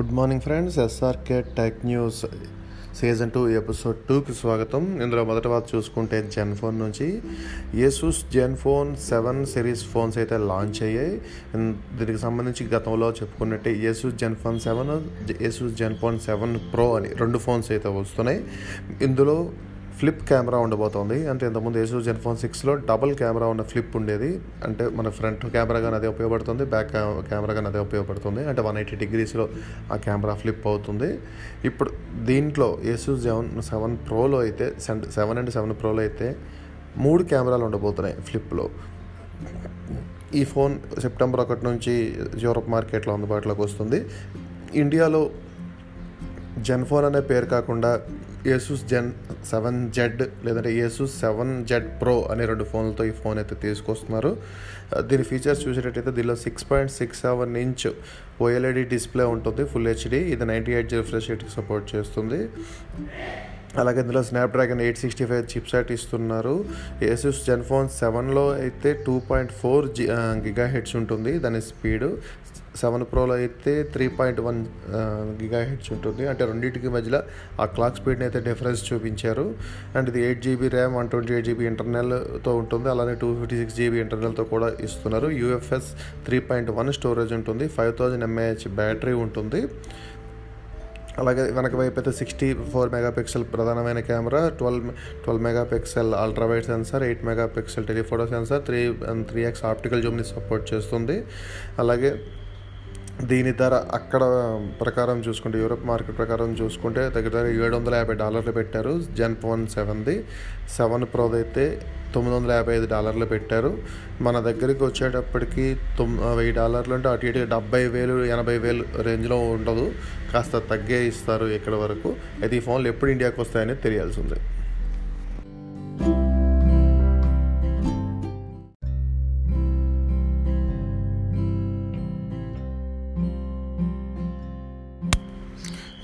Good morning friends SRK tech news season two episode టూకి స్వాగతం. ఇందులో మొదటి వారు చూసుకుంటే జెన్ ఫోన్ నుంచి. Asus Zen phone seven series phones అయితే లాంచ్ అయ్యాయి. దీనికి సంబంధించి గతంలో చెప్పుకున్నట్టే Asus Zen phone seven Asus Zen phone seven pro అని రెండు ఫోన్స్ అయితే వస్తున్నాయి. ఇందులో ఫ్లిప్ కెమెరా ఉండబోతోంది. అంటే ఇంతకుముందు ఏసూ జెన్ ఫోన్ సిక్స్లో డబుల్ కెమెరా ఉన్న ఫ్లిప్ ఉండేది. అంటే మన ఫ్రంట్ కెమెరా కానీ అదే ఉపయోగపడుతుంది బ్యాక్ కెమెరా కానీ అదే ఉపయోగపడుతుంది. అంటే వన్ ఎయిటీ డిగ్రీస్లో ఆ కెమెరా ఫ్లిప్ అవుతుంది. ఇప్పుడు దీంట్లో ఏసూ సెవెన్ సెవెన్ ప్రోలో అయితే సెవెన్ అండ్ సెవెన్ ప్రోలో అయితే మూడు కెమెరాలు ఉండబోతున్నాయి ఫ్లిప్లో. ఈ ఫోన్ సెప్టెంబర్ ఒకటి నుంచి యూరోప్ మార్కెట్లో అందుబాటులోకి వస్తుంది. ఇండియాలో జెన్ ఫోన్ అనే పేరు కాకుండా ఏసూస్ జెన్ సెవెన్ జెడ్ లేదంటే ఏసూస్ సెవెన్ జెడ్ ప్రో అనే రెండు ఫోన్లతో ఈ ఫోన్ అయితే తీసుకొస్తున్నారు. దీని ఫీచర్స్ చూసేటట్టయితే దీనిలో six point six seven inch OLED display ఉంటుంది ఫుల్ హెచ్డి. ఇది నైంటీ ఎయిట్ రిఫ్రెష్ రేట్కి సపోర్ట్ చేస్తుంది. అలాగే ఇందులో Snapdragon eight sixty five chip set ఇస్తున్నారు. ఏసూస్ జెన్ ఫోన్ సెవెన్లో అయితే two point four G gigahertz ఉంటుంది. దాని స్పీడు సెవెన్ ప్రోలో అయితే three point one gigahertz ఉంటుంది. అంటే రెండింటికి మధ్యలో ఆ క్లాక్ స్పీడ్ని అయితే డిఫరెన్స్ చూపించారు. అండ్ ఇది eight GB RAM one twenty eight GB ఇంటర్నల్తో ఉంటుంది. అలానే టూ ఫిఫ్టీ సిక్స్ జీబీ ఇంటర్నల్తో కూడా ఇస్తున్నారు. UFS three point one storage ఉంటుంది. ఫైవ్ థౌజండ్ ఎంఏహెచ్ బ్యాటరీ ఉంటుంది. అలాగే వెనక వైపు అయితే సిక్స్టీ ఫోర్ మెగాపిక్సెల్ ప్రధానమైన camera twelve twelve megapixel ultrawide sensor eight megapixel telephoto sensor three three X optical జూమ్ని support చేస్తుంది. అలాగే దీని ధర అక్కడ ప్రకారం చూసుకుంటే యూరోప్ మార్కెట్ ప్రకారం చూసుకుంటే దగ్గర దగ్గర ఏడు వందల యాభై డాలర్లు పెట్టారు. జెన్ వన్ సెవెన్ది సెవెన్ ప్రోది అయితే తొమ్మిది వందల యాభై ఐదు డాలర్లు పెట్టారు. మన దగ్గరికి వచ్చేటప్పటికి తొమ్ వెయ్యి డాలర్లు అంటే అటు ఇటు డెబ్బై వేలు ఎనభై వేలు రేంజ్లో ఉండదు. కాస్త తగ్గే ఇస్తారు ఇక్కడ వరకు. అయితే ఈ ఫోన్లు ఎప్పుడు ఇండియాకి వస్తాయని తెలియాల్సి ఉంది.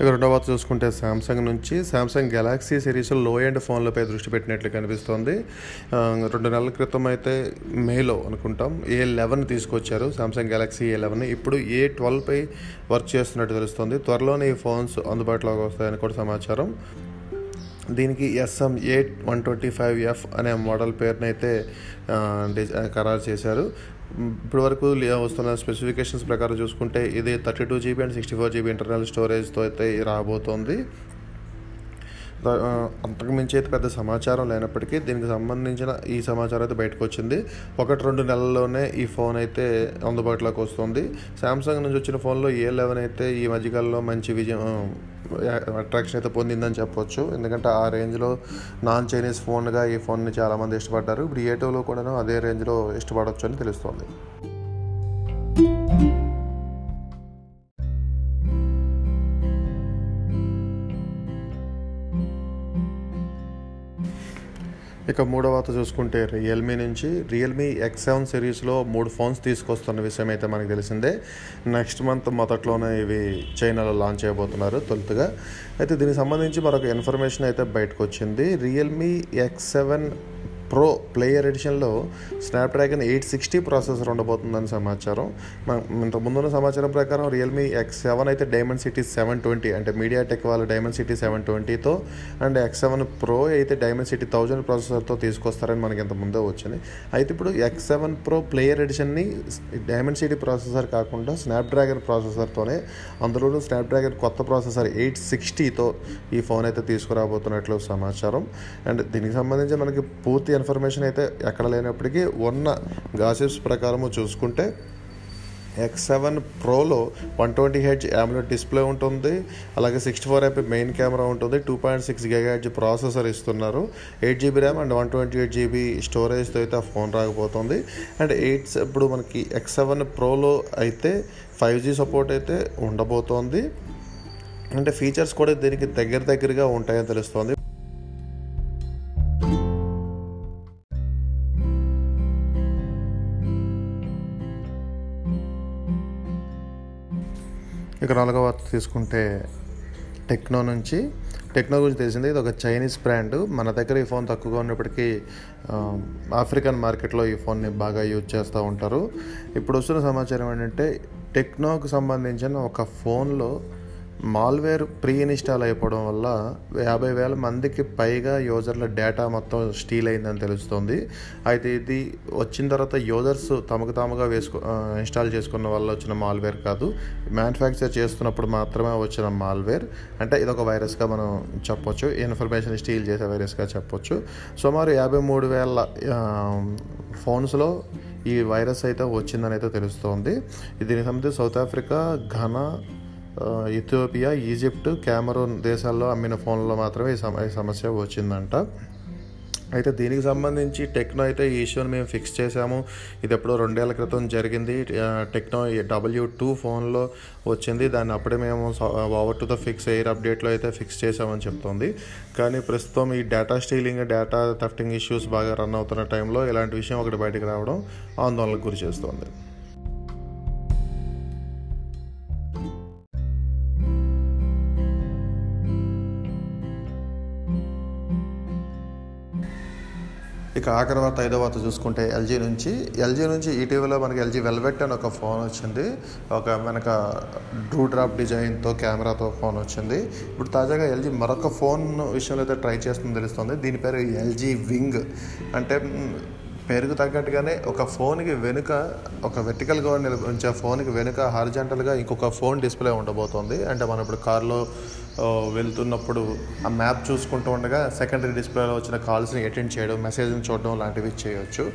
ఇక రెండవ వార్త చూసుకుంటే శాంసంగ్ నుంచి శాంసంగ్ గెలాక్సీ సిరీస్లో లో ఎండ్ ఫోన్లపై దృష్టి పెట్టినట్లు కనిపిస్తోంది. రెండు నెలల క్రితం అయితే మేలో అనుకుంటాం. ఏ లెవెన్ తీసుకొచ్చారు. శాంసంగ్ గెలాక్సీ ఏ లెవెన్ ఇప్పుడు ఏ ట్వెల్వ్పై వర్క్ చేస్తున్నట్టు తెలుస్తుంది. త్వరలోనే ఈ ఫోన్స్ అందుబాటులోకి వస్తాయని కూడా సమాచారం. దీనికి SM eight one twenty five F అనే మోడల్ పేరునైతే అయితే ఖరారు చేశారు. ఇప్పటి వరకు వస్తున్న స్పెసిఫికేషన్స్ ప్రకారం చూసుకుంటే ఇది thirty two GB and sixty four GB internal స్టోరేజ్తో అయితే రాబోతోంది. అంతకుమించి అయితే పెద్ద సమాచారం లేనప్పటికీ దీనికి సంబంధించిన ఈ సమాచారం అయితే బయటకు వచ్చింది. ఒకటి రెండు నెలల్లోనే ఈ ఫోన్ అయితే అందుబాటులోకి వస్తుంది. శాంసంగ్ నుంచి వచ్చిన ఫోన్లో ఏ లెవెన్ అయితే ఈ మధ్యకాలంలో మంచి విజయం అట్రాక్షన్ అయితే పొందిందని చెప్పొచ్చు. ఎందుకంటే ఆ రేంజ్లో నాన్ చైనీస్ ఫోన్గా ఈ ఫోన్ని చాలామంది ఇష్టపడ్డారు. ఇప్పుడు ఏటోలో కూడా అదే రేంజ్లో ఇష్టపడవచ్చు అని తెలుస్తోంది. ఇక మూడవ వార్త చూసుకుంటే రియల్మీ నుంచి రియల్మీ ఎక్స్ సెవెన్ సిరీస్లో మూడు ఫోన్స్ తీసుకొస్తున్న విషయం అయితే మనకు తెలిసిందే. నెక్స్ట్ మంత్ మొదట్లోనే ఇవి చైనాలో లాంచ్ చేయబోతున్నారు తొలుతుగా. అయితే దీనికి సంబంధించి మరొక ఇన్ఫర్మేషన్ అయితే బయటకు వచ్చింది. Realme X seven pro player ఎడిషన్లో Snapdragon eight sixty processor ఉండబోతుందని సమాచారం. మన- ఇంత ముందున్న సమాచారం ప్రకారం రియల్మీ ఎక్స్ సెవెన్ అయితే డైమండ్ సిటీ సెవెన్ ట్వంటీ అంటే మీడియా టెక్ వాళ్ళ డైమండ్ సిటీ సెవెన్ ట్వంటీతో అండ్ ఎక్స్ సెవెన్ ప్రో అయితే డైమండ్ సిటీ థౌజండ్ ప్రాసెసర్తో తీసుకొస్తారని మనకి ఇంత ముందే వచ్చింది. అయితే ఇప్పుడు ఎక్స్ సెవెన్ ప్రో ప్లేయర్ ఎడిషన్ని డైమండ్ సిటీ ప్రాసెసర్ కాకుండా స్నాప్డ్రాగన్ ప్రాసెసర్తోనే అందులోనూ స్నాప్డ్రాగన్ కొత్త ప్రాసెసర్ ఎయిట్ సిక్స్టీతో ఈ ఫోన్ అయితే తీసుకురాబోతున్నట్లు సమాచారం. అండ్ దీనికి సంబంధించి మనకి పూర్తి ఇన్ఫర్మేషన్ అయితే ఎక్కడ లేనప్పటికీ ఉన్న గాసిప్స్ ప్రకారము చూసుకుంటే X seven ప్రోలో one twenty H AMOLED display ఉంటుంది. అలాగే sixty four MP main camera ఉంటుంది. Two point six H processor ఇస్తున్నారు. Eight GB RAM and one twenty eight GB స్టోరేజ్తో అయితే ఆ ఫోన్ రాకపోతుంది. అండ్ ఎయిట్స్ ఇప్పుడు మనకి ఎక్స్ సెవెన్ ప్రోలో అయితే ఫైవ్ జీ సపోర్ట్ అయితే ఉండబోతోంది. అంటే ఫీచర్స్ కూడా దీనికి దగ్గర దగ్గరగా ఉంటాయని తెలుస్తుంది. ఇక నాలుగవ వార్త తీసుకుంటే టెక్నో నుంచి. టెక్నో గురించి తెలిసింది ఇది ఒక చైనీస్ బ్రాండ్. మన దగ్గర ఈ ఫోన్ తక్కువగా ఉన్నప్పటికీ ఆఫ్రికన్ మార్కెట్లో ఈ ఫోన్ని బాగా యూజ్ చేస్తూ ఉంటారు. ఇప్పుడు వస్తున్న సమాచారం ఏంటంటే టెక్నోకి సంబంధించిన ఒక ఫోన్లో మాల్వేర్ ప్రీ ఇన్స్టాల్ అయిపోవడం వల్ల యాభై వేల మందికి పైగా యూజర్ల డేటా మొత్తం స్టీల్ అయిందని తెలుస్తుంది. అయితే ఇది వచ్చిన తర్వాత యూజర్స్ తమకు తాముగా వేసుకో ఇన్స్టాల్ చేసుకున్న వల్ల వచ్చిన మాల్వేర్ కాదు. మ్యానుఫ్యాక్చర్ చేస్తున్నప్పుడు మాత్రమే వచ్చిన మాల్వేర్ అంటే ఇదొక వైరస్గా మనం చెప్పొచ్చు. ఇన్ఫర్మేషన్ స్టీల్ చేసే వైరస్గా చెప్పొచ్చు. సుమారు యాభై మూడు వేల ఫోన్స్లో ఈ వైరస్ అయితే వచ్చిందని అయితే తెలుస్తోంది. దీనికి సంబంధించి South Africa Ghana Ethiopia Egypt Cameroon దేశాల్లో అమ్మిన ఫోన్లో మాత్రమే ఈ సమ ఈ సమస్య వచ్చిందంట. అయితే దీనికి సంబంధించి టెక్నో అయితే ఈ ఇష్యూని మేము ఫిక్స్ చేసాము ఇది ఎప్పుడో రెండేళ్ళ క్రితం జరిగింది. టెక్నో డబ్ల్యూ టూ ఫోన్లో వచ్చింది. దాన్ని అప్పుడే మేము over to the fix air అప్డేట్లో అయితే ఫిక్స్ చేసామని చెప్తోంది. కానీ ప్రస్తుతం ఈ data stealing data thefting issues బాగా రన్ అవుతున్న టైంలో ఇలాంటి విషయం ఒకటి బయటకు రావడం ఆందోళనకు గురి చేస్తోంది. ఇక ఆఖరి వార్త ఐదో వార్త చూసుకుంటే ఎల్జీ నుంచి ఎల్జీ నుంచి ఇటీవల మనకి ఎల్జీ వెల్వెట్ అని ఒక ఫోన్ వచ్చింది. ఒక మనక డ్రూ డ్రాప్ డిజైన్తో కెమెరాతో ఫోన్ వచ్చింది. ఇప్పుడు తాజాగా ఎల్జీ మరొక ఫోన్ విషయంలో అయితే ట్రై చేస్తుందని తెలుస్తుంది. దీని పేరు ఎల్జీ వింగ్. అంటే పేరుకు తగ్గట్టుగానే ఒక ఫోన్కి వెనుక ఒక వెర్టికల్గా ఉంచే ఫోన్కి వెనుక హారిజంటల్గా ఇంకొక ఫోన్ డిస్ప్లే ఉండబోతోంది. అంటే మనం ఇప్పుడు కార్లో వెళ్తున్నప్పుడు ఆ మ్యాప్ చూసుకుంటూ ఉండగా సెకండరీ డిస్ప్లేలో వచ్చిన కాల్స్ని అటెండ్ చేయడం మెసేజ్ని చూడడం లాంటివి చేయొచ్చు.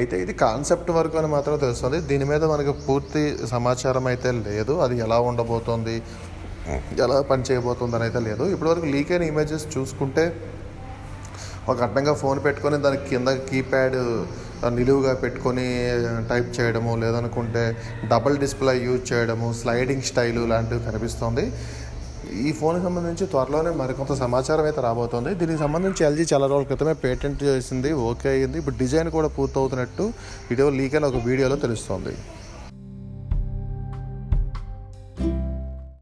అయితే ఇది కాన్సెప్ట్ వరకు అని మాత్రం తెలుస్తుంది. దీని మీద మనకు పూర్తి సమాచారం అయితే లేదు. అది ఎలా ఉండబోతోంది ఎలా పని చేయబోతుంది అని అయితే లేదు. ఇప్పటివరకు లీక్ అయిన ఇమేజెస్ చూసుకుంటే ఒక అడ్డంగా ఫోన్ పెట్టుకొని దాని కింద కీప్యాడ్ నిలువుగా పెట్టుకొని టైప్ చేయడము లేదనుకుంటే డబుల్ డిస్ప్లే యూజ్ చేయడము స్లైడింగ్ స్టైలు లాంటివి కనిపిస్తుంది. ఈ ఫోన్కి సంబంధించి త్వరలోనే మరికొంత సమాచారం అయితే రాబోతోంది. దీనికి సంబంధించి ఎల్జీ చాలా రోజుల క్రితమే పేటెంట్ చేసింది ఓకే అయ్యింది ఇప్పుడు డిజైన్ కూడా పూర్తవుతున్నట్టు ఇటీవల లీక్ అయిన ఒక వీడియోలో తెలుస్తోంది.